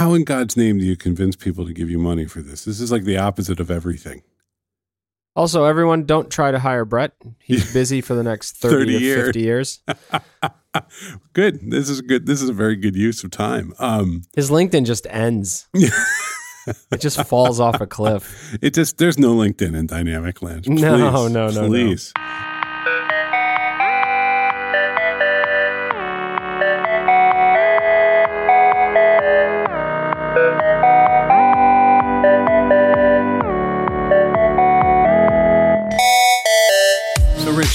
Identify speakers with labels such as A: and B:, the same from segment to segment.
A: How in God's name do you convince people to give you money for this? This is like the opposite of everything.
B: Also, everyone, don't try to hire Bret. He's busy for the next 30,
A: 30
B: to
A: years.
B: 50 years.
A: Good. This is good. This is a very good use of time. Um,
B: His LinkedIn just ends. it just falls off a cliff.
A: it just there's no LinkedIn in Dynamicland. Please,
B: No, no, no, no.
A: please. So,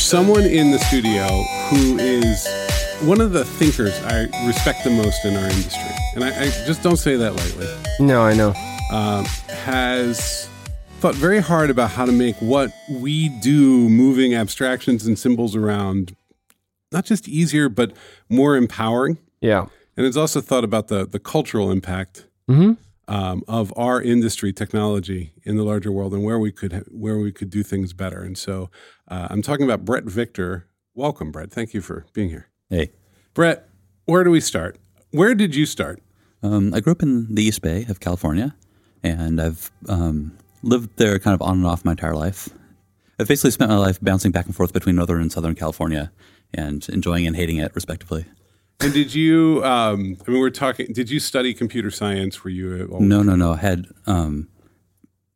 A: someone in the studio who is one of the thinkers I respect the most in our industry, and I, I just don't say that lightly,
B: No, I know.
A: um, has thought very hard about how to make what we do, moving abstractions and symbols around, not just easier, but more empowering.
B: Yeah.
A: And it's also thought about the, the cultural impact
B: hmm
A: um, of our industry technology in the larger world and where we could ha- where we could do things better. And so uh, I'm talking about Bret Victor. Welcome, Bret. Thank you for being here.
C: Hey,
A: Bret, where do we start? Where did you start?
C: um, I grew up in the East Bay of California, and I've um, lived there kind of on and off my entire life. I've basically spent my life bouncing back and forth between Northern and Southern California, and enjoying and hating it respectively.
A: And did you? Um, I mean, we're talking. Did you study computer science? Were you?
C: No, no, no. I had um,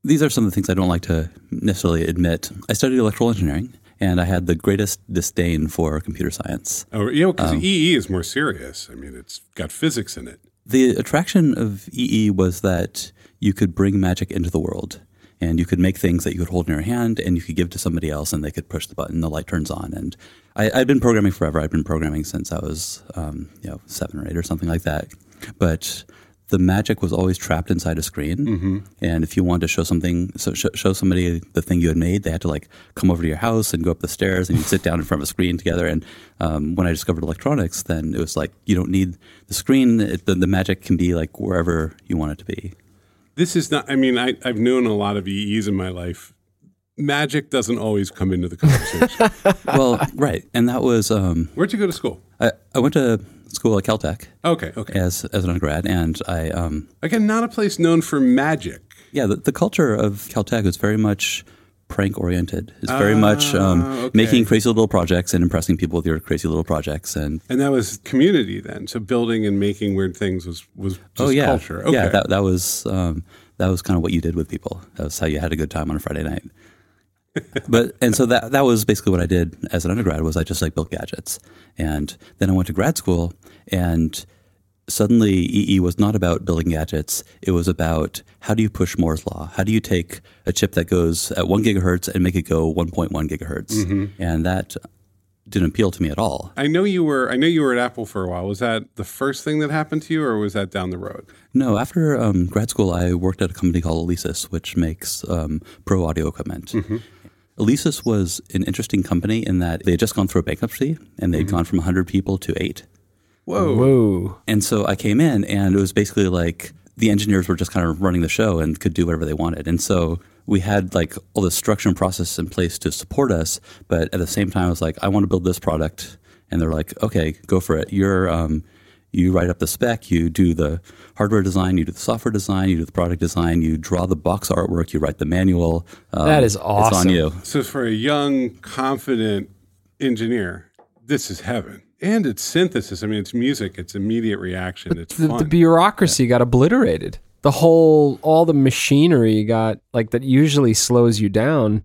C: these are some of the things I don't like to necessarily admit. I studied electrical engineering, and I had the greatest disdain for computer science.
A: Oh, yeah, because
C: Um,
A: EE is more serious. I mean, it's got physics in it.
C: The attraction of EE was that you could bring magic into the world and you could make things that you could hold in your hand and you could give to somebody else and they could push the button, the light turns on. And I, I'd been programming forever. I'd been programming since I was, um, you know, seven or eight or something like that. But the magic was always trapped inside a screen. And if you wanted to show something, so sh- show somebody the thing you had made, they had to like come over to your house and go up the stairs and you'd sit down in front of a screen together. And um, when I discovered electronics, then it was like you don't need the screen. It, the, the magic can be like wherever you want it to be.
A: This is not. I mean, I, I've known a lot of EEs in my life. Magic doesn't always come into the conversation.
C: well, right. And that was, um,
A: Where'd you go to school?
C: I, I went to school at Caltech
A: Okay, okay.
C: as, as an undergrad. And I, um,
A: Again, not a place known for magic.
C: yeah, the, the culture of Caltech is very much prank oriented. It's very much um,
A: Ah, okay.
C: making crazy little projects and impressing people with your crazy little projects. And
A: And that was community then. So building and making weird things was was just
C: oh yeah,
A: culture. Okay.
C: yeah, that that was um, that was kind of what you did with people. That was how you had a good time on a Friday night. but and so that that was basically what I did as an undergrad was I just like built gadgets, and then I went to grad school, and suddenly EE was not about building gadgets. It was about how do you push Moore's law? How do you take a chip that goes at one gigahertz and make it go 1.1 gigahertz?
A: Mm-hmm.
C: And that didn't appeal to me at all.
A: I know you were I know you were at Apple for a while. Was that the first thing that happened to you or was that down the road?
C: No, after um, grad school, I worked at a company called Alesis, which makes um, pro audio equipment. Alesis was an interesting company in that they had just gone through a bankruptcy and they'd gone from 100 people to eight.
A: Whoa.
B: Whoa.
C: And so I came in, and it was basically like the engineers were just kind of running the show and could do whatever they wanted. And so we had like all this structure and process in place to support us, but at the same time, I was like, I want to build this product, and they're like, okay, go for it. You're um, you write up the spec, you do the hardware design, you do the software design, you do the product design, you draw the box artwork, you write the manual. Um,
B: That is
C: It's on you.
A: So for a young, confident engineer, this is heaven. And it's synthesis. I mean, it's music. It's immediate reaction. It's
B: The,
A: fun.
B: the bureaucracy got obliterated. The whole, all the machinery got like that usually slows you down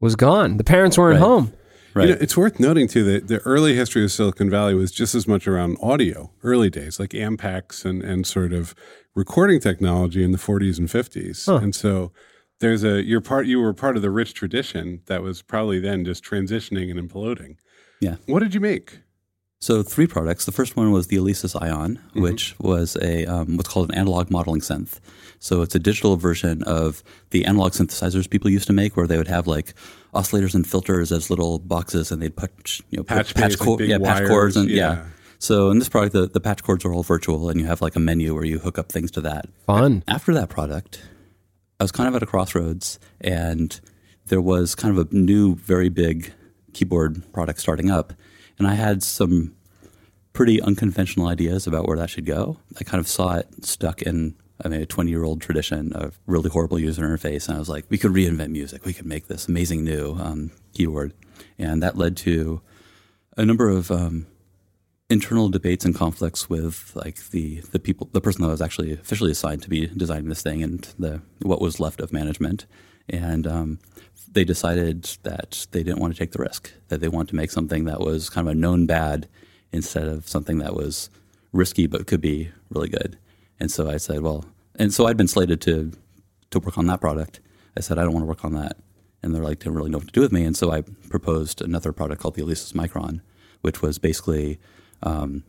B: was gone. The parents weren't
C: Right.
B: home.
C: Right.
A: You know, it's worth noting too that the early history of Silicon Valley was just as much around audio, early days, like Ampex and, and sort of recording technology in the 40s and 50s.
B: Huh.
A: And so there's a you're part you were part of the rich tradition that was probably then just transitioning and imploding.
C: Yeah.
A: What did you make?
C: So three products. The first one was the Alesis Ion, which was a um, what's called an analog modeling synth. So it's a digital version of the analog synthesizers people used to make, where they would have like oscillators and filters as little boxes, and they'd put you know put
A: Patch based, like
C: yeah, patch
A: wires,
C: cords, and
A: yeah.
C: yeah. So in this product, the, the patch cords are all virtual, and you have like a menu where you hook up things to that.
B: Fun.
C: After that product, I was kind of at a crossroads, and there was kind of a new, very big keyboard product starting up, and I had some pretty unconventional ideas about where that should go. I kind of saw it stuck in I mean, a 20 year old tradition of really horrible user interface. And I was like, we could reinvent music. We could make this amazing new um, keyboard. And that led to a number of um, internal debates and conflicts with like the, the people, the person that was actually officially assigned to be designing this thing and the what was left of management. And um, they decided that they didn't want to take the risk, that they wanted to make something that was kind of a known bad instead of something that was risky but could be really good. And so I said, well, and so I'd been slated to to work on that product. I said I don't want to work on that, and they're like didn't really know what to do with me. And so I proposed another product called the Alesis Micron, which was basically um,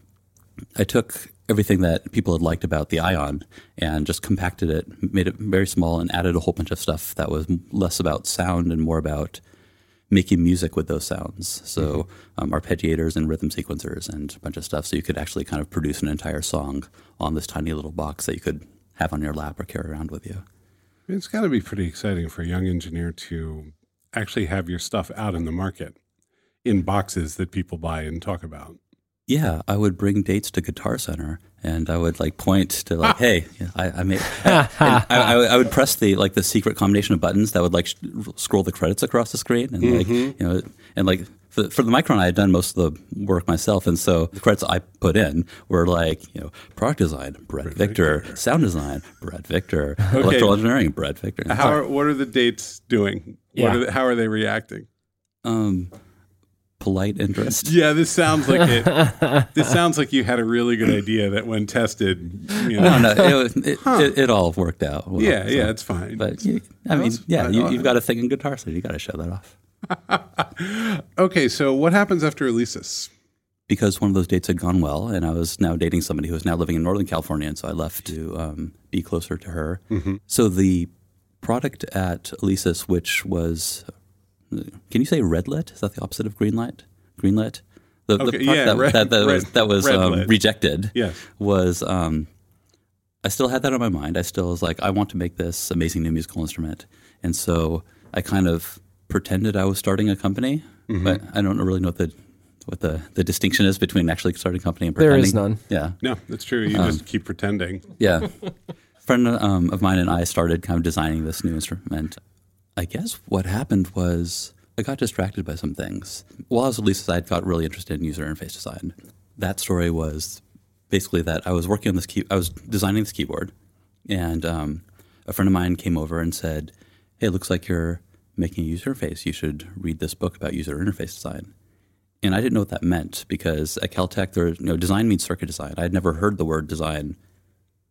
C: I took everything that people had liked about the Ion and just compacted it, made it very small, and added a whole bunch of stuff that was less about sound and more about making music with those sounds. So mm-hmm. um, arpeggiators and rhythm sequencers and a bunch of stuff. So you could actually kind of produce an entire song on this tiny little box that you could have on your lap or carry around with you.
A: It's got to be pretty exciting for a young engineer to actually have your stuff out in the market in boxes that people buy and talk about.
C: Yeah, I would bring dates to Guitar Center, and I would like point to like, "Hey, I, I made." I, I, I, would press the like the secret combination of buttons that would like sh- scroll the credits across the screen, and mm-hmm. like you know, and like for, for, the Micron, I had done most of the work myself, and so the credits I put in were like you know product design, Bret, Bret Victor, Victor, sound design, Bret Victor, okay. electrical engineering, Bret Victor.
A: How are, what are the dates doing? Yeah. Are how are they reacting? Um
C: polite interest.
A: Yeah, this sounds like it. this sounds like you had a really good idea that when tested, you
C: know. no, no, it, it, huh. it, it all worked out.
A: Well, yeah, so. yeah, it's fine.
C: But you, I mean, yeah, you, have got a thing in guitar, so you got to show that
A: off. okay, so what happens after Alesis?
C: Because one of those dates had gone well, and I was now dating somebody who was now living in Northern California, and so I left to um, be closer to her. Mm-hmm. So the product at Alesis, which was can you say red lit? Is that the opposite of green light? Green lit?
A: The, okay, the yeah,
C: that,
A: red,
C: that, that
A: red,
C: was, that was um, rejected
A: yes.
C: was um, I still had that on my mind. I still was like, I want to make this amazing new musical instrument. And so I kind of pretended I was starting a company, mm-hmm. but I don't really know what the what the, the distinction is between actually starting a company and pretending.
B: There is none.
C: Yeah.
A: No, that's true. You um, just keep pretending.
C: Yeah. a friend um, of mine and I started kind of designing this new instrument. I guess what happened was I got distracted by some things. While I was at Alesis, I got really interested in user interface design. That story was basically that I was working on this key, I was designing this keyboard, and um, a friend of mine came over and said, "Hey, it looks like you're making a user interface. You should read this book about user interface design." And I didn't know what that meant because at Caltech, there, you know, design means circuit design. I had never heard the word design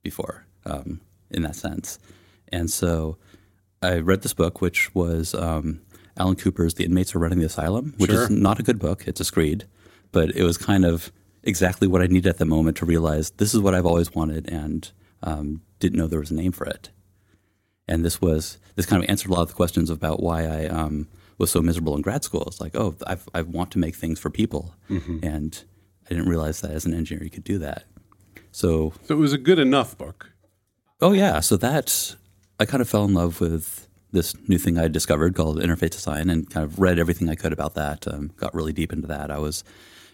C: before um, in that sense, and so I read this book, which was um, Alan Cooper's "The Inmates Are Running the Asylum," which sure. is not a good book. It's a screed, but it was kind of exactly what I needed at the moment to realize this is what I've always wanted, and um, didn't know there was a name for it. And this was this kind of answered a lot of the questions about why I um, was so miserable in grad school. It's like, oh, I've, I want to make things for people, mm-hmm. and I didn't realize that as an engineer you could do that. So,
A: so it was a good enough book.
C: Oh yeah, so that I kind of fell in love with this new thing I discovered called interface design and kind of read everything I could about that. Um, got really deep into that. I was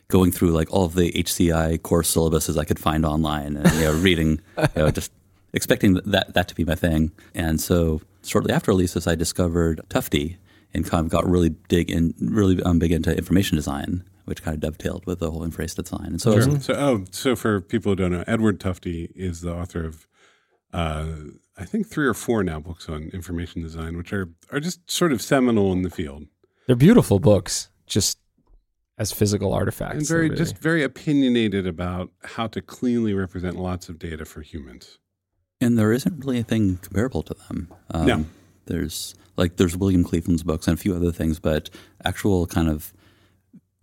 C: going through like all of the HCI course syllabuses I could find online and you know, reading, you know, just expecting that that to be my thing. And so shortly after Alesis, I discovered Tufte and kind of got really big in really um, big into information design which kind of dovetailed with the whole interface design. And so,
A: sure. so, oh, so for people who don't know, Edward Tufte is the author of uh, I think three or four now books on information design, which are are just sort of seminal in the field.
B: They're beautiful books, just as physical artifacts,
A: and very really... just very opinionated about how to cleanly represent lots of data for humans.
C: And there isn't really anything comparable to them.
A: Um, no,
C: there's like there's William Cleveland's books and a few other things, but actual kind of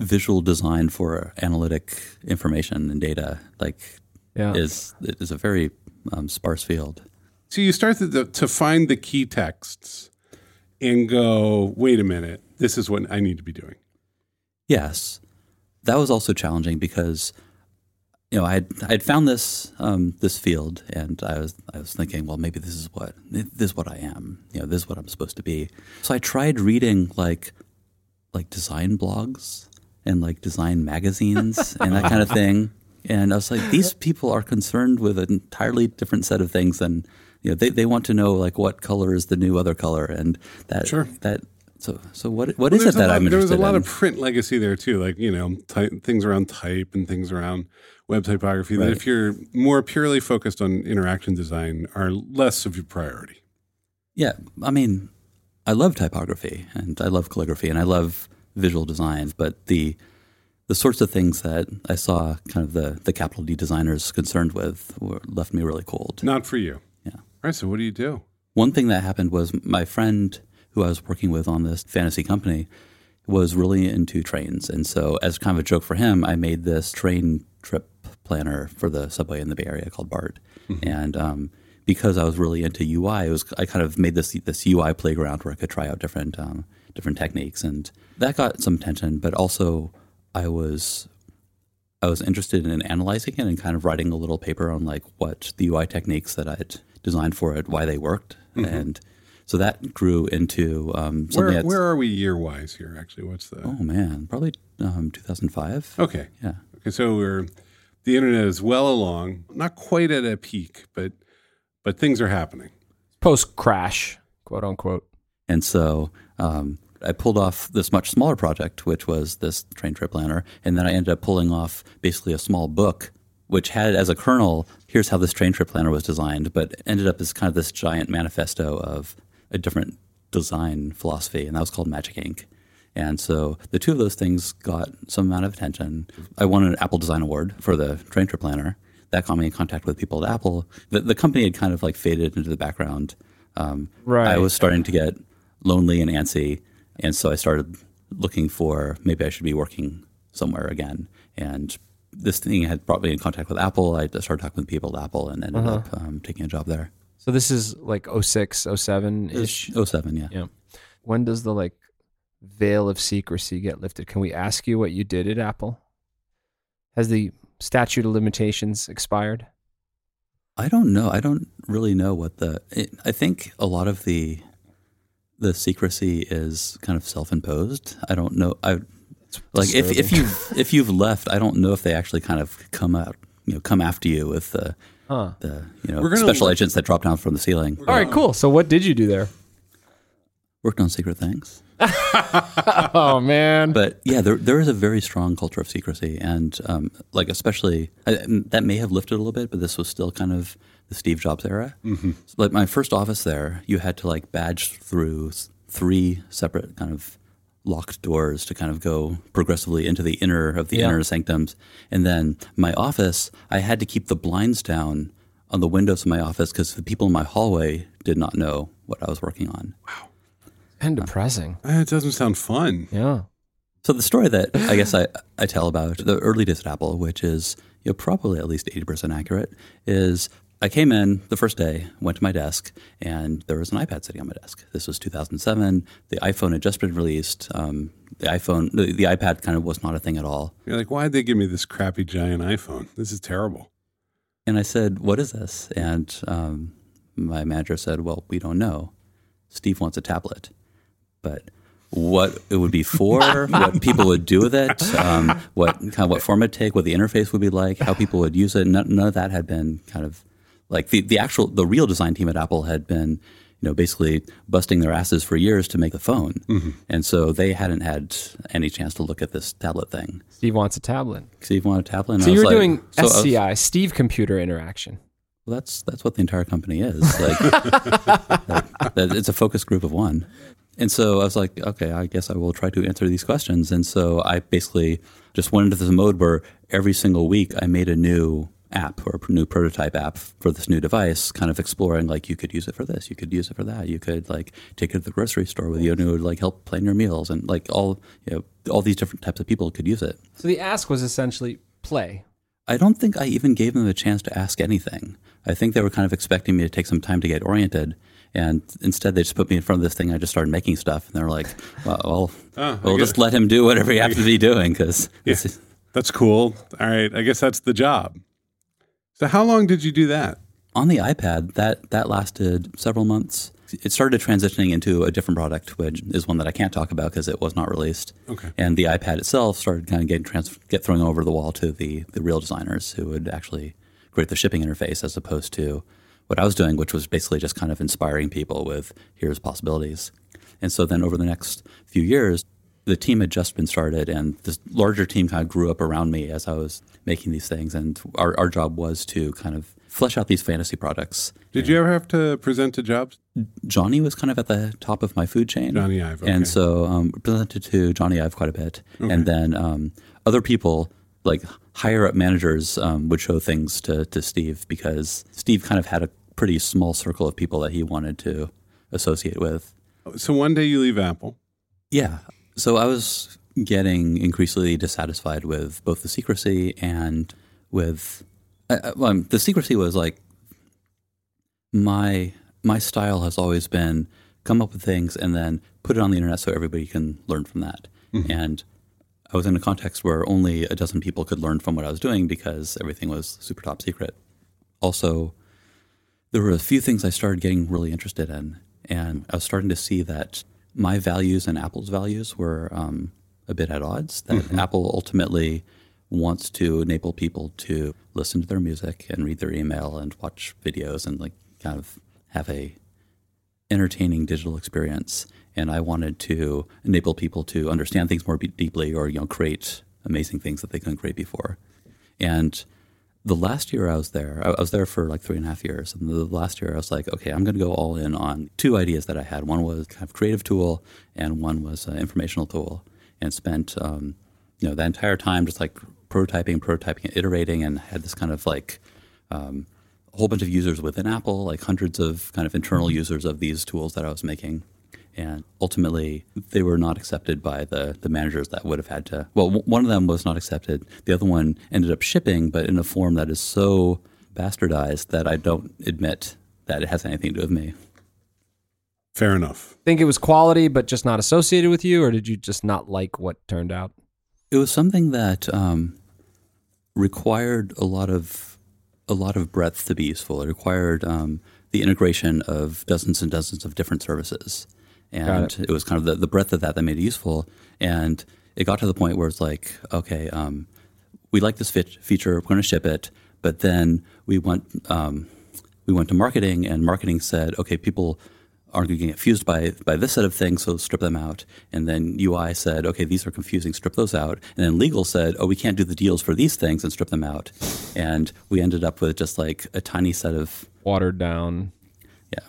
C: visual design for analytic information and data like yeah. is is a very um, sparse field.
A: So you start to, to find the key texts and go, wait a minute, this is what I need to be doing.
C: Yes, that was also challenging because you know I had I had found this um, this field and I was I was thinking, well, maybe this is what this is what I am. You know, this is what I'm supposed to be. So I tried reading like like design blogs and like design magazines and that kind of thing And I was like, these people are concerned with an entirely different set of things than you know. They, they want to know like what color is the new other color, and that
A: Sure.
C: that. So so what what
A: Well,
C: is it that
A: lot-
C: I'm
A: There was
C: interested
A: a lot
C: in?
A: of print legacy there too, like you know, ty- things around type and things around web typography. That if you're more purely focused on interaction design, are less of your priority.
C: Yeah, I mean, I love typography and I love calligraphy and I love visual design, but the the sorts of things that I saw kind of the the capital D designers concerned with were, left me really cold.
A: Not for you.
C: Yeah.
A: All right. So what do you do?
C: One thing that happened was my friend who I was working with on this fantasy company was really into trains. And so, as kind of a joke for him, I made this train trip planner for the subway in the Bay Area called BART. And um, because I was really into UI, it was I kind of made this this UI playground where I could try out different um, different techniques, and that got some attention. But also, I was I was interested in analyzing it and kind of writing a little paper on like what the UI techniques that I'd designed for it, why they worked, and so that grew into um, something.
A: Where where are we year wise here? Actually, what's the?
C: oh man, probably um, 2005.
A: Okay.
C: Yeah,
A: Okay. So we're the internet is well along, not quite at a peak, but but things are happening.
B: Post crash, quote unquote.
C: and so um, I pulled off this much smaller project, which was this train trip planner, and then I ended up pulling off basically a small book. Which had as a kernel, here's how this train trip planner was designed, but ended up as kind of this giant manifesto of a different design philosophy, and that was called Magic Ink. And so the two of those things got some amount of attention. I won an Apple Design Award for the train trip planner. That got me in contact with people at Apple. The, the company had kind of like faded into the background. Um,
B: Right.
C: I was starting to get lonely and antsy, and so I started looking for maybe I should be working somewhere again. And this thing had brought me in contact with Apple. I started talking with people at Apple and ended up um, taking a job there.
B: So this is like 06, 07 ish.
C: Oh seven, yeah.
B: Yeah. When does the like veil of secrecy get lifted? Can we ask you what you did at Apple? Has the statute of limitations expired?
C: I don't know. I don't really know what the. It, I think a lot of the the secrecy is kind of self imposed. I don't know. I like if, if you if you've left, I don't know if they actually kind of come out you know come after you with the
B: Huh.
C: the you know special agents that drop down from the ceiling.
B: All right, cool. So what did you do there?
C: Worked on secret things.
B: Oh man.
C: but yeah, there there is a very strong culture of secrecy, and um, like especially I, that may have lifted a little bit, but this was still kind of the Steve Jobs era. Mm-hmm. like my first office there, you had to like badge through three separate kind of locked doors to kind of go progressively into the inner of the
B: Yeah.
C: inner sanctums, and then my office, I had to keep the blinds down on the windows of my office because the people in my hallway did not know what I was working on.
B: And depressing.
A: Eh, It doesn't sound fun.
B: Yeah.
C: So the story that I guess I, I tell about the early days at Apple, which is you know, probably at least eighty percent accurate, is I came in the first day, went to my desk, and there was an iPad sitting on my desk. This was 2007. The iPhone had just been released. Um, the iPhone, the, the iPad, kind of was not a thing at all.
A: You're like, why'd they give me this crappy giant iPhone? This is terrible.
C: And I said, "What is this?" And um, my manager said, "Well, we don't know. Steve wants a tablet, but." What it would be for, what people would do with it, um, what kind of what form it'd take, what the interface would be like, how people would use it. None, none of that had been kind of like the, the actual the real design team at Apple had been, you know, basically busting their asses for years to make the phone, and so they hadn't had any chance to look at this tablet thing.
B: Steve wants a tablet.
C: Steve wanted a tablet. And
B: So
C: I
B: you
C: was
B: were
C: like-
B: doing
C: so I was-
B: SCI, Steve Computer Interaction.
C: Well, that's that's what the entire company is. Like, that- that it's a focus group of one. And so I was like, okay, I guess I will try to answer these questions. And so I basically just went into this mode where every single week I made a new app or a new prototype app for this new device, kind of exploring like you could use it for this, you could use it for that, you could like take it to the grocery store with you and it would like help plan your meals and like all you know all these different types of people could use it.
B: So the ask was essentially play.
C: I don't think I even gave them a chance to ask anything. I think they were kind of expecting me to take some time to get oriented. And instead, they just put me in front of this thing. I just started making stuff. And they're like, well, well
A: Oh,
C: we'll just let him do whatever he has to be doing because
A: Yeah. That's cool. All right. I guess that's the job. So how long did you do that?
C: on the iPad, that, that lasted several months. it started transitioning into a different product, which is one that I can't talk about because it was not released.
A: Okay.
C: And the iPad itself started kind of getting trans- get thrown over the wall to the the real designers who would actually create the shipping interface as opposed to what I was doing, which was basically just kind of inspiring people with here's possibilities. And so then over the next few years, the team had just been started, and this larger team kind of grew up around me as I was making these things. And our, our job was to kind of flesh out these fantasy products.
A: Did you ever have to present to Jobs?
C: Jony was kind of at the top of my food chain.
A: Jony Ive, okay.
C: And so um, presented to Jony Ive quite a bit. And then um, other people, like higher up managers, um, would show things to, to Steve because Steve kind of had a pretty small circle of people that he wanted to associate with.
A: So one day you leave Apple.
C: Yeah. So I was getting increasingly dissatisfied with both the secrecy and with well, um, the secrecy was like my my style has always been come up with things and then put it on the internet so everybody can learn from that. And I was in a context where only a dozen people could learn from what I was doing because everything was super top secret. Also, there were a few things I started getting really interested in, and I was starting to see that my values and Apple's values were um, a bit at odds. That Apple ultimately wants to enable people to listen to their music and read their email and watch videos and like kind of have a entertaining digital experience. And I wanted to enable people to understand things more be- deeply or you know create amazing things that they couldn't create before. And the last year I was there, I was there for like three and a half years. And the last year I was like, okay, I'm going to go all in on two ideas that I had. One was kind of creative tool, and one was an informational tool. And spent, um, you know, that entire time just like prototyping, prototyping, and iterating, and had this kind of like um, a whole bunch of users within Apple, like hundreds of kind of internal users of these tools that I was making. And ultimately, they were not accepted by the, the managers that would have had to. Well, w- one of them was not accepted. The other one ended up shipping, but in a form that is so bastardized that I don't admit that it has anything to do with me.
A: Fair enough.
B: I think it was quality, but just not associated with you, or did you just not like what turned out?
C: It was something that um, required a lot of a lot of breadth to be useful. It required um, the integration of dozens and dozens of different services, and
B: Got
C: it. was kind of the, the breadth of that that made it useful. And it got to the point where it's like, okay, um, we like this fit- feature, we're going to ship it, but then we went um, we went to marketing, and marketing said, okay, people aren't going to get fused by by this set of things, so strip them out. And then UI said, okay, these are confusing, strip those out. And then legal said, oh, we can't do the deals for these things and strip them out. And we ended up with just like a tiny set of
B: Watered down.
C: yeah.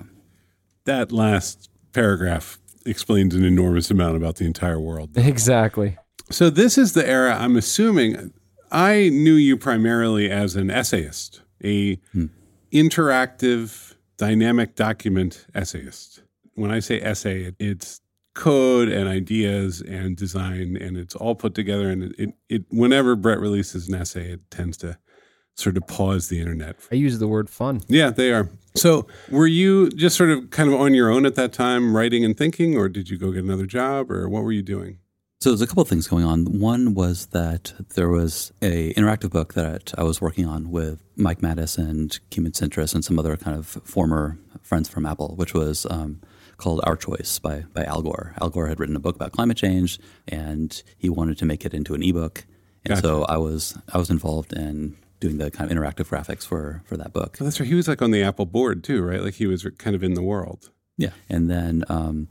A: That last paragraph explains an enormous amount about the entire world.
B: Exactly.
A: So this is the era I'm assuming I knew you primarily as an essayist, a hmm. interactive dynamic document essayist. When I say essay, it's code and ideas and design and it's all put together and it, it, it whenever Bret releases an essay, it tends to sort of pause the internet.
B: I use the word fun.
A: Yeah, they are. So, were you just sort of kind of on your own at that time, writing and thinking, or did you go get another job, or what were you doing?
C: So there's a couple of things going on. One was that there was a interactive book that I was working on with Mike Matas and Kimon Tsinteris and some other kind of former friends from Apple, which was um, called Our Choice by, by Al Gore. Al Gore had written a book about climate change, and he wanted to make it into an ebook. And so I was I was involved in doing the kind of interactive graphics for for that book.
A: Oh, that's right. He was like on the Apple board too, right? Like he was kind of in the world.
C: Yeah. And then um,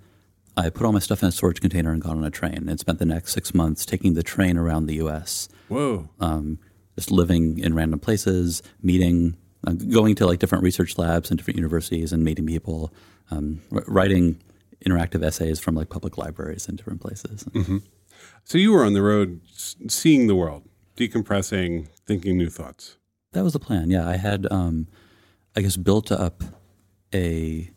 C: I put all my stuff in a storage container and got on a train and spent the next six months taking the train around the U.S.
A: Whoa.
C: um, just living in random places, meeting, uh, going to like different research labs and different universities and meeting people, um, writing interactive essays from like public libraries in different places.
A: So you were on the road, seeing the world, decompressing, thinking new thoughts.
C: That was the plan. Yeah, I had, um, I guess, built up a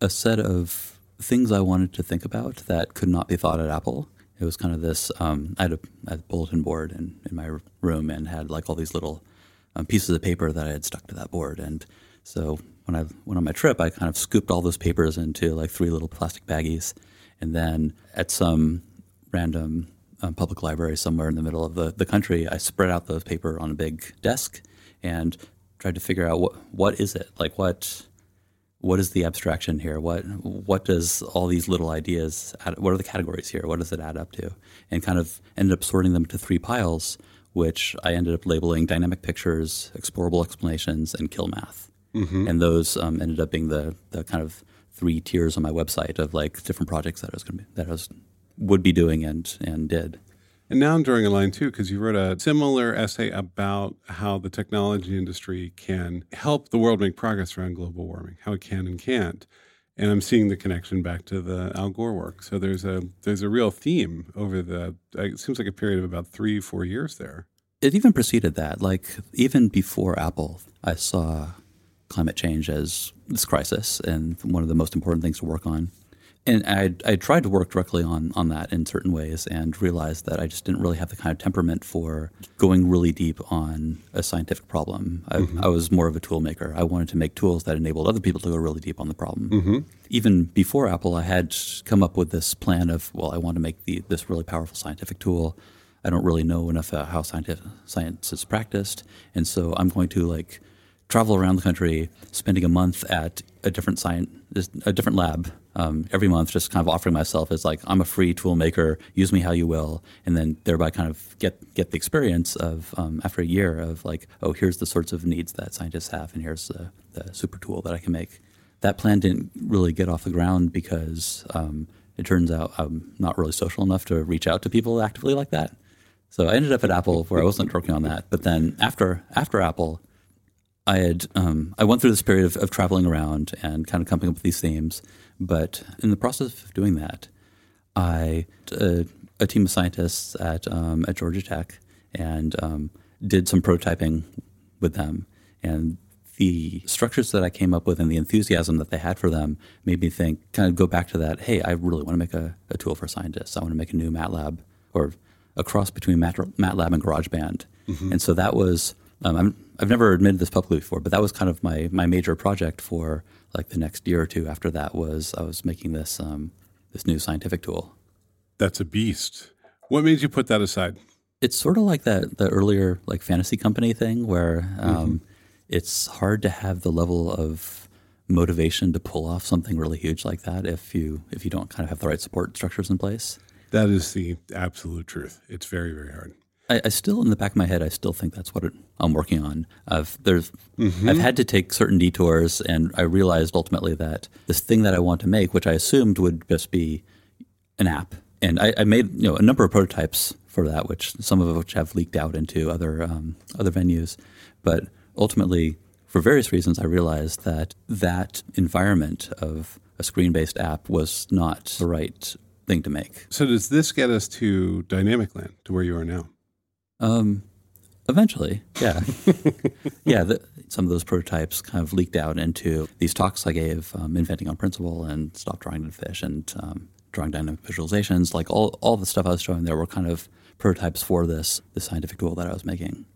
C: a set of things I wanted to think about that could not be thought at Apple. It was kind of this. Um, I, had a, I had a bulletin board in, in my room and had like all these little um, pieces of paper that I had stuck to that board. And so when I went on my trip, I kind of scooped all those papers into like three little plastic baggies, and then at some random um, public library somewhere in the middle of the, the country, I spread out the paper on a big desk and tried to figure out what what is it like what what is the abstraction here? What what does all these little ideas? Add, what are the categories here? What does it add up to? And kind of ended up sorting them to three piles, which I ended up labeling dynamic pictures, explorable explanations, and kill math. Mm-hmm. And those um, ended up being the the kind of three tiers on my website of like different projects that I was going to be, that I was would be doing and and did.
A: And now I'm drawing a line too, because you wrote a similar essay about how the technology industry can help the world make progress around global warming, how it can and can't. And I'm seeing the connection back to the Al Gore work. So there's a there's a real theme over the it seems like a period of about three four years there.
C: It even preceded that. Like even before Apple, I saw climate change as this crisis and one of the most important things to work on and I, I tried to work directly on on that in certain ways and realized that I just didn't really have the kind of temperament for going really deep on a scientific problem. I, mm-hmm. I was more of a tool maker. I wanted to make tools that enabled other people to go really deep on the problem. Mm-hmm. Even before Apple, I had come up with this plan of well, I want to make the, this really powerful scientific tool. I don't really know enough about how scientific, science is practiced, and so I'm going to like travel around the country, spending a month at a different science, a different lab um, every month, just kind of offering myself as like I'm a free tool maker, use me how you will, and then thereby kind of get get the experience of um, after a year of like, oh, here's the sorts of needs that scientists have, and here's the, the super tool that I can make. That plan didn't really get off the ground because um, it turns out I'm not really social enough to reach out to people actively like that. So I ended up at Apple where I wasn't working on that. But then after after Apple, I had um, I went through this period of, of, traveling around and kind of coming up with these themes. But in the process of doing that, I uh, a team of scientists at um, at Georgia Tech and um, did some prototyping with them, and the structures that I came up with and the enthusiasm that they had for them made me think, kind of go back to that. Hey, I really want to make a, a tool for scientists. I want to make a new MATLAB or a cross between MATLAB and GarageBand, mm-hmm. and so that was um, i have never admitted this publicly before, but that was kind of my my major project for like the next year or two after that was I was making this um, this new scientific tool.
A: That's a beast. What made you put that aside?
C: It's sort of like that the earlier like fantasy company thing where um, mm-hmm. it's hard to have the level of motivation to pull off something really huge like that if you if you don't kind of have the right support structures in place.
A: That is the absolute truth. It's very very hard.
C: I, I, still, in the back of my head, I still think that's what it, I'm working on. I've there's mm-hmm. I've had to take certain detours, and I realized ultimately that this thing that I want to make, which I assumed would just be an app, and I, I made you know a number of prototypes for that, which some of which have leaked out into other um, other venues, but ultimately, for various reasons, I realized that that environment of a screen-based app was not the right thing to make.
A: So does this get us to Dynamicland, to where you are now?
C: Um, eventually, yeah, yeah. The, some of those prototypes kind of leaked out into these talks I gave, um, inventing on principle and stop drawing dead fish and um, drawing dynamic visualizations. Like all all the stuff I was showing there were kind of prototypes for this the scientific tool that I was making,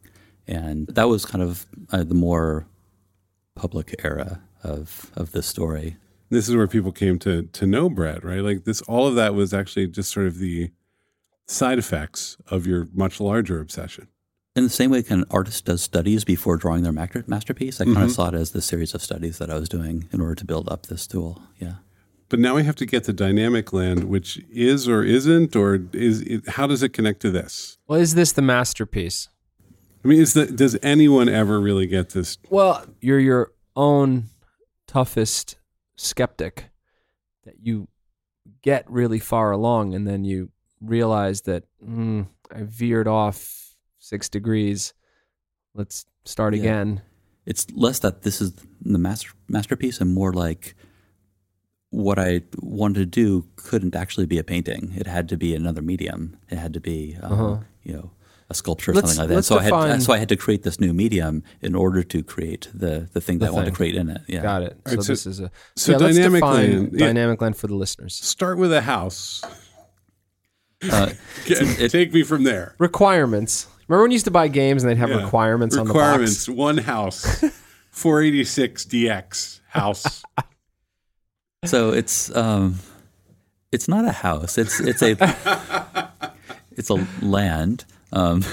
C: and that was kind of uh, the more public era of of this story.
A: This is where people came to to know Bret, right? Like this, all of that was actually just sort of the side effects of your much larger obsession.
C: In the same way, can an artist does studies before drawing their masterpiece, I kind mm-hmm. of saw it as the series of studies that I was doing in order to build up this tool. Yeah.
A: But now we have to get to Dynamicland, which is or isn't, or is it, how does it connect to this?
B: Well, is this the masterpiece?
A: I mean, is the, does anyone ever really get this?
B: Well, you're your own toughest skeptic that you get really far along and then you realized that mm, I veered off six degrees. Let's start yeah. again.
C: It's less that this is the master, masterpiece and more like what I wanted to do couldn't actually be a painting. It had to be another medium. It had to be, um, uh-huh. you know, a sculpture or let's, something like that. So I had so I had to create this new medium in order to create the the thing the that thing. I wanted to create in it. Yeah,
B: got it. So, right, so, this is a so yeah, Dynamicland. Yeah. Dynamicland for the listeners.
A: Start with a house. Uh, Take me from there.
B: Requirements. Remember when you used to buy games and they'd have yeah. requirements,
A: requirements
B: on
A: the box? Requirements. One house, 486 DX house.
C: so it's um, it's not a house. It's it's a it's a land. Um,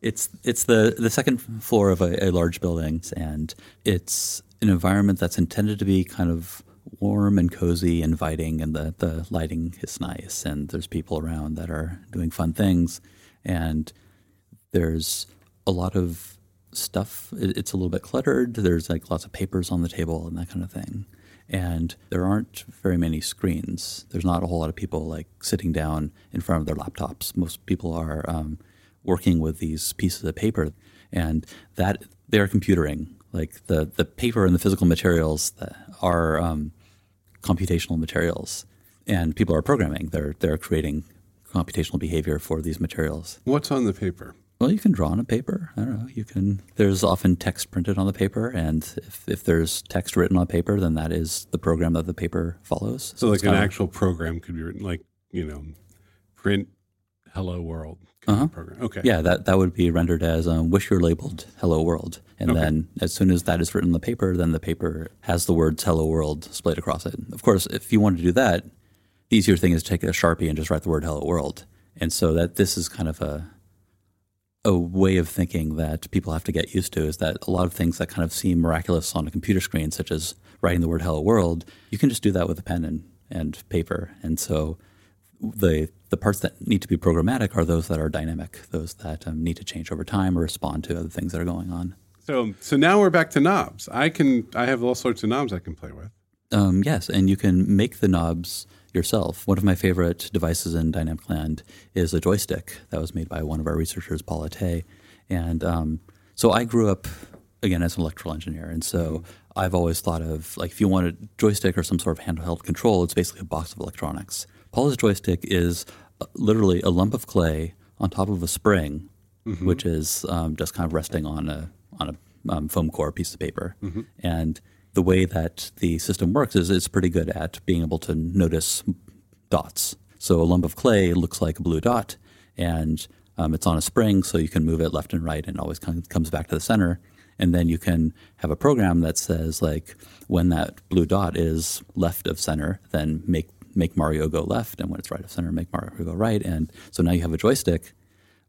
C: it's it's the the second floor of a, a large building, and it's an environment that's intended to be kind of warm and cozy, inviting, and the, the lighting is nice, and there's people around that are doing fun things, and there's a lot of stuff. It's a little bit cluttered. There's like lots of papers on the table and that kind of thing. And there aren't very many screens. There's not a whole lot of people like sitting down in front of their laptops. Most people are um, working with these pieces of paper, and that they are computering. Like the the paper and the physical materials that are um, computational materials, and people are programming. They're they're creating computational behavior for these materials.
A: What's on the paper?
C: Well, you can draw on a paper. I don't know. You can. There's often text printed on the paper, and if, if there's text written on paper, then that is the program that the paper follows.
A: So, like an actual program could be written, like you know, print "Hello World"
C: Uh-huh.
A: program. Okay.
C: Yeah, that, that would be rendered as um, wish you're labeled hello world. And
A: Okay.
C: then as soon as that is written in the paper, then the paper has the words hello world displayed across it. Of course, if you wanted to do that, the easier thing is to take a Sharpie and just write the word hello world. And so that this is kind of a a way of thinking that people have to get used to is that a lot of things that kind of seem miraculous on a computer screen, such as writing the word hello world, you can just do that with a pen and, and paper. And so the the parts that need to be programmatic are those that are dynamic, those that um, need to change over time or respond to other things that are going on.
A: So so now we're back to knobs. I can I have all sorts of knobs I can play with.
C: Um, yes, and you can make the knobs yourself. One of my favorite devices in Dynamicland is a joystick that was made by one of our researchers, Paula Te. And um, so I grew up again as an electrical engineer, and so I've always thought of like if you want a joystick or some sort of handheld control, it's basically a box of electronics. Paula's joystick is literally a lump of clay on top of a spring, which is um, just kind of resting on a on a um, foam core piece of paper, and the way that the system works is it's pretty good at being able to notice dots. So a lump of clay looks like a blue dot, and um, it's on a spring, so you can move it left and right, and it always com- comes back to the center. And then you can have a program that says like when that blue dot is left of center, then make make Mario go left, and when it's right of center, make Mario go right. And so now you have a joystick,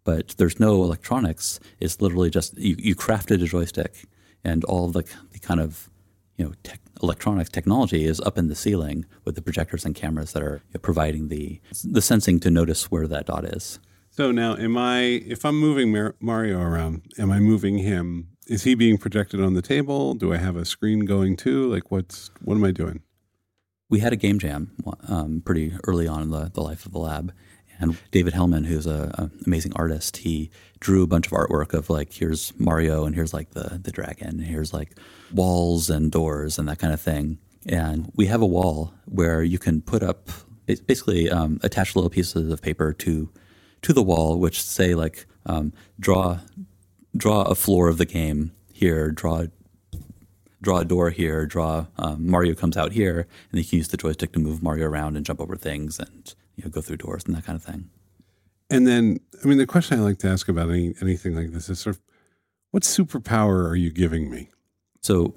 C: but there's no electronics. It's literally just you, you crafted a joystick, and all the, the kind of you know tech, electronics technology is up in the ceiling with the projectors and cameras that are you know, providing the the sensing to notice where that dot is.
A: So now, am I if I'm moving Mar- Mario around? Am I moving him? Is he being projected on the table? Do I have a screen going too? Like what's what am I doing?
C: We had a game jam um, pretty early on in the, the life of the lab. And David Hellman, who's a, a amazing artist, he drew a bunch of artwork of like here's Mario and here's like the the dragon and here's like walls and doors and that kind of thing. And we have a wall where you can put up ba- basically um, attach little pieces of paper to to the wall, which say like um, draw draw a floor of the game here, draw draw a door here, draw um, Mario comes out here, and you can use the joystick to move Mario around and jump over things and you know go through doors and that kind of thing.
A: And then, I mean, the question I like to ask about any, anything like this is sort of, what superpower are you giving me?
C: So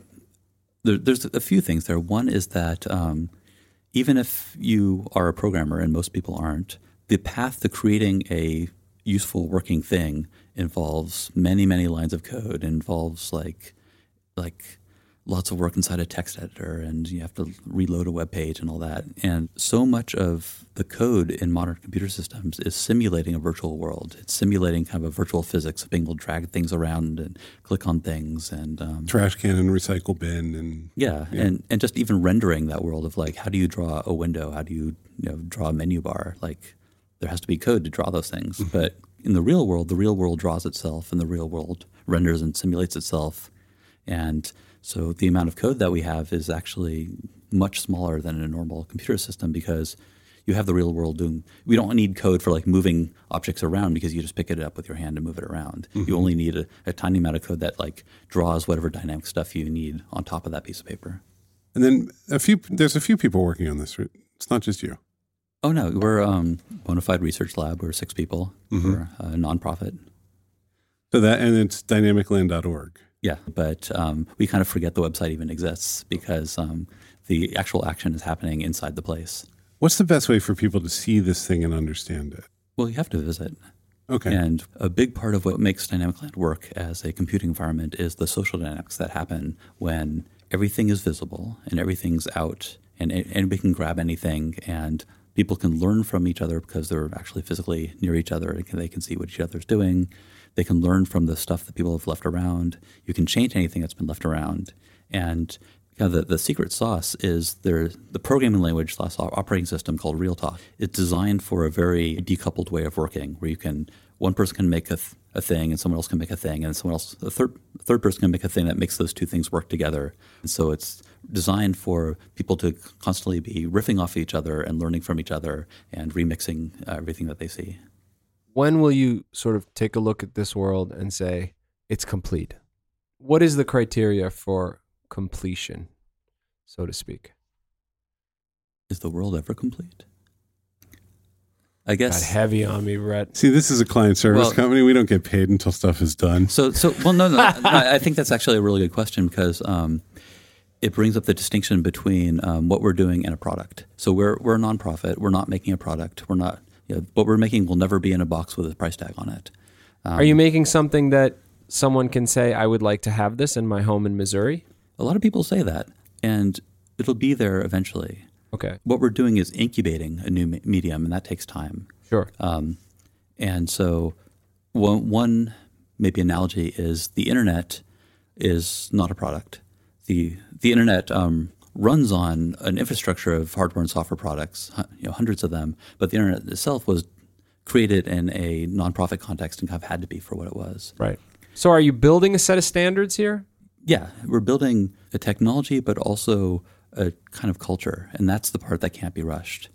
C: there, there's a few things there. One is that um, even if you are a programmer, and most people aren't, the path to creating a useful working thing involves many, many lines of code. Involves like like lots of work inside a text editor, and you have to reload a web page and all that. And so much of the code in modern computer systems is simulating a virtual world. It's simulating kind of a virtual physics of being able to drag things around and click on things and um,
A: Trash can and recycle bin and
C: yeah, and and just even rendering that world of like how do you draw a window? How do you, you know, draw a menu bar? Like there has to be code to draw those things. But in the real world, the real world draws itself, and the real world renders and simulates itself. And so the amount of code that we have is actually much smaller than in a normal computer system because you have the real world doing. We don't need code for like moving objects around because you just pick it up with your hand and move it around. You only need a, a tiny amount of code that like draws whatever dynamic stuff you need on top of that piece of paper.
A: and then a few. There's a few people working on this. right? It's not just you.
C: Oh no, we're um, bona fide research lab. We're six people. We're a nonprofit.
A: So that and it's dynamicland.org.
C: Yeah, but um, we kind of forget the website even exists because um, the actual action is happening inside the place.
A: What's the best way for people to see this thing and understand it?
C: Well, you have to visit.
A: Okay.
C: And a big part of what makes Dynamicland work as a computing environment is the social dynamics that happen when everything is visible and everything's out, and anybody can grab anything, and people can learn from each other because they're actually physically near each other and they can see what each other's doing. They can learn from the stuff that people have left around. You can change anything that's been left around, and the, the secret sauce is there the programming language slash operating system called RealTalk. It's designed for a very decoupled way of working, where you can one person can make a, th- a thing and someone else can make a thing, and someone else a third a third person can make a thing that makes those two things work together. And so it's designed for people to constantly be riffing off each other and learning from each other and remixing uh, everything that they see.
B: When will you sort of take a look at this world and say it's complete? What is the criteria for completion, so to speak?
C: Is the world ever complete? I guess Got
B: heavy on me, Bret.
A: See, this is a client service
C: Well-
A: company. We don't get paid until stuff is done.
C: So, so well, no, no. I I think that's actually a really good question because um, it brings up the distinction between um, what we're doing and a product. So we're we're a nonprofit. We're not making a product. We're not. You know, what we're making will never be in a box with a price tag on it.
B: Are you making something that someone can say, I would like to have this in my home in Missouri?
C: A lot of people say that, and it'll be there eventually.
B: Okay,
C: What we're doing is incubating a new me- medium, and that takes time.
B: sure.
C: Um, and so, one, one maybe analogy is the internet is not a product. the The internet um, runs on an infrastructure of hardware and software products, you know, hundreds of them. But the internet itself was created in a nonprofit context and kind of had to be for what it was.
B: right. So are you building a set of standards here?
C: Yeah, we're building a technology, but also a kind of culture, and that's the part that can't be rushed.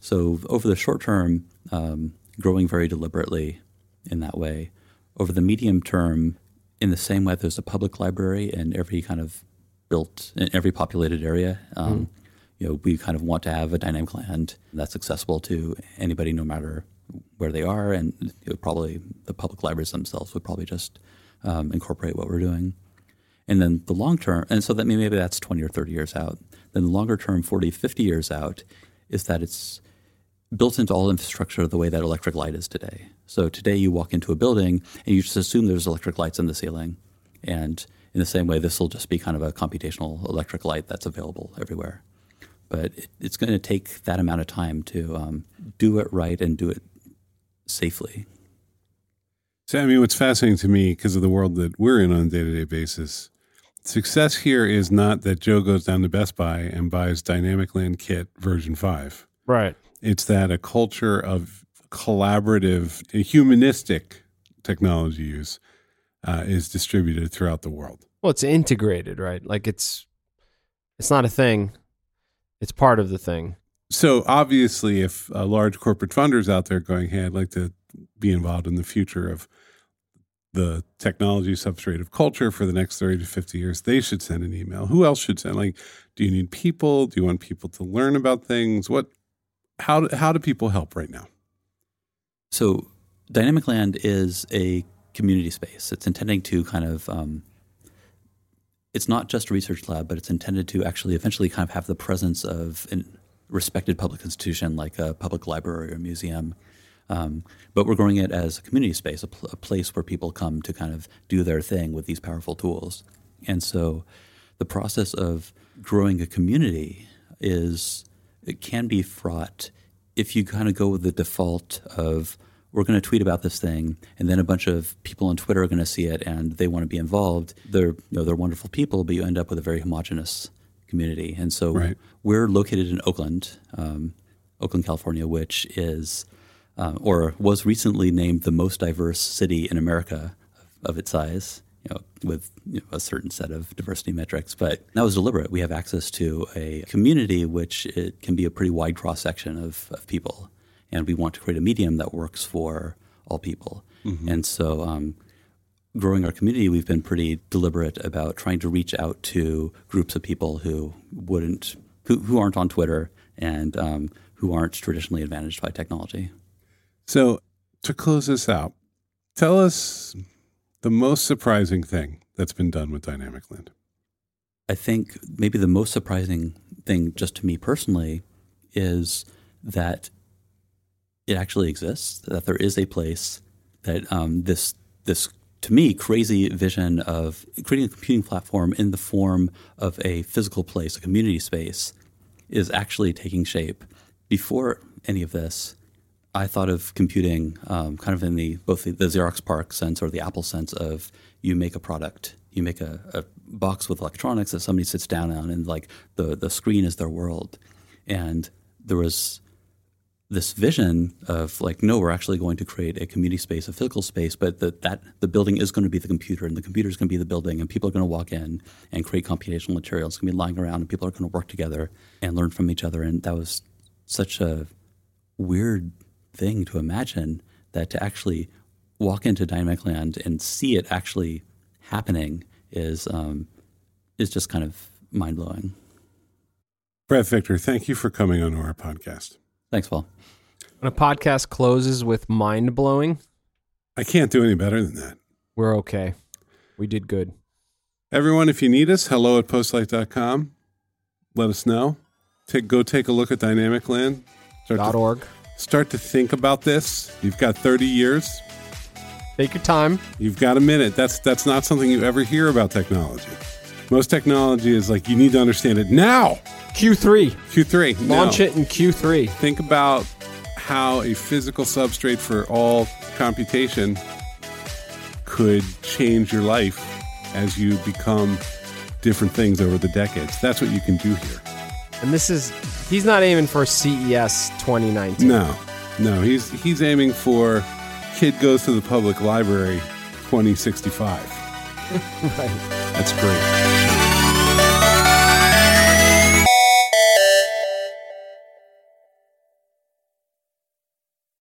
C: So over the short term, um, growing very deliberately in that way. Over the medium term, in the same way, there's a public library in every kind of built in every populated area. Um, You know, we kind of want to have a Dynamicland that's accessible to anybody, no matter where they are, and you know, probably the public libraries themselves would probably just um, incorporate what we're doing. And then the long term, and so that maybe that's 20 or 30 years out. Then the longer term, 40, 50 years out, is that it's built into all infrastructure the way that electric light is today. So today you walk into a building and you just assume there's electric lights in the ceiling. And in the same way, this will just be kind of a computational electric light that's available everywhere. But it, it's going to take that amount of time to um, do it right and do it safely.
A: So, I mean, what's fascinating to me because of the world that we're in on a day to day basis, success here is not that Joe goes down to Best Buy and buys Dynamicland Kit version 5.
B: Right.
A: It's that a culture of collaborative, humanistic technology use uh, is distributed throughout the world.
B: Well, it's integrated, right? Like it's it's not a thing. It's part of the thing.
A: So obviously, if uh, large corporate funders out there going, "Hey, I'd like to be involved in the future of the technology substrate of culture for the next thirty to fifty years," they should send an email. Who else should send? Like, do you need people? Do you want people to learn about things? What? How? do- How do people help right now?
C: So, Dynamicland is a community space. It's intending to kind of, um, it's not just a research lab, but it's intended to actually eventually kind of have the presence of a respected public institution like a public library or museum. Um, but we're growing it as a community space, a, pl- a place where people come to kind of do their thing with these powerful tools. And so, the process of growing a community is it can be fraught if you kind of go with the default of we're going to tweet about this thing and then a bunch of people on Twitter are going to see it and they want to be involved. They're you know they're wonderful people, but you end up with a very homogenous community. And so
A: Right.
C: we're located in Oakland, um, Oakland, California, which is um, or was recently named the most diverse city in America of, of its size. You know, with you know, a certain set of diversity metrics, but that was deliberate. We have access to a community which it can be a pretty wide cross section of, of people, and we want to create a medium that works for all people. And so, um, growing our community, we've been pretty deliberate about trying to reach out to groups of people who wouldn't, who, who aren't on Twitter and um, who aren't traditionally advantaged by technology.
A: So, to close this out, tell us the most surprising thing that's been done with Dynamicland.
C: I think maybe the most surprising thing, just to me personally, is that it actually exists. That there is a place that um, this this to me, crazy vision of creating a computing platform in the form of a physical place, a community space, is actually taking shape. Before any of this, I thought of computing um, kind of in the both the, the, Xerox PARC sense or the Apple sense of you make a product, you make a, a box with electronics that somebody sits down on, and like the the screen is their world. And there was this vision of like, no, we're actually going to create a community space, a physical space, but that, that the building is going to be the computer and the computer is going to be the building and people are going to walk in and create computational materials. Going to be lying around and people are going to work together and learn from each other. And that was such a weird thing to imagine that to actually walk into Dynamicland and see it actually happening is, um, is just kind of mind blowing.
A: Bret Victor, thank you for coming on our podcast.
C: Thanks, Paul.
B: When a podcast closes with mind blowing,
A: I can't do any better than that.
B: We're okay. We did good.
A: Everyone, if you need us, hello at postlight.com. Let us know. Take, go take a look at Dynamicland.
B: Start to, .org.
A: Start to think about this. You've got 30 years.
B: Take your time.
A: You've got a minute. That's that's not something you ever hear about technology. Most technology is like you need to understand it now.
B: Q3.
A: Q3.
B: Launch it in Q3.
A: Think about how a physical substrate for all computation could change your life as you become different things over the decades. That's what you can do here.
B: And this is he's not aiming for CES 2019.
A: No. No, he's he's aiming for kid goes to the public library 2065.
B: right.
A: That's great.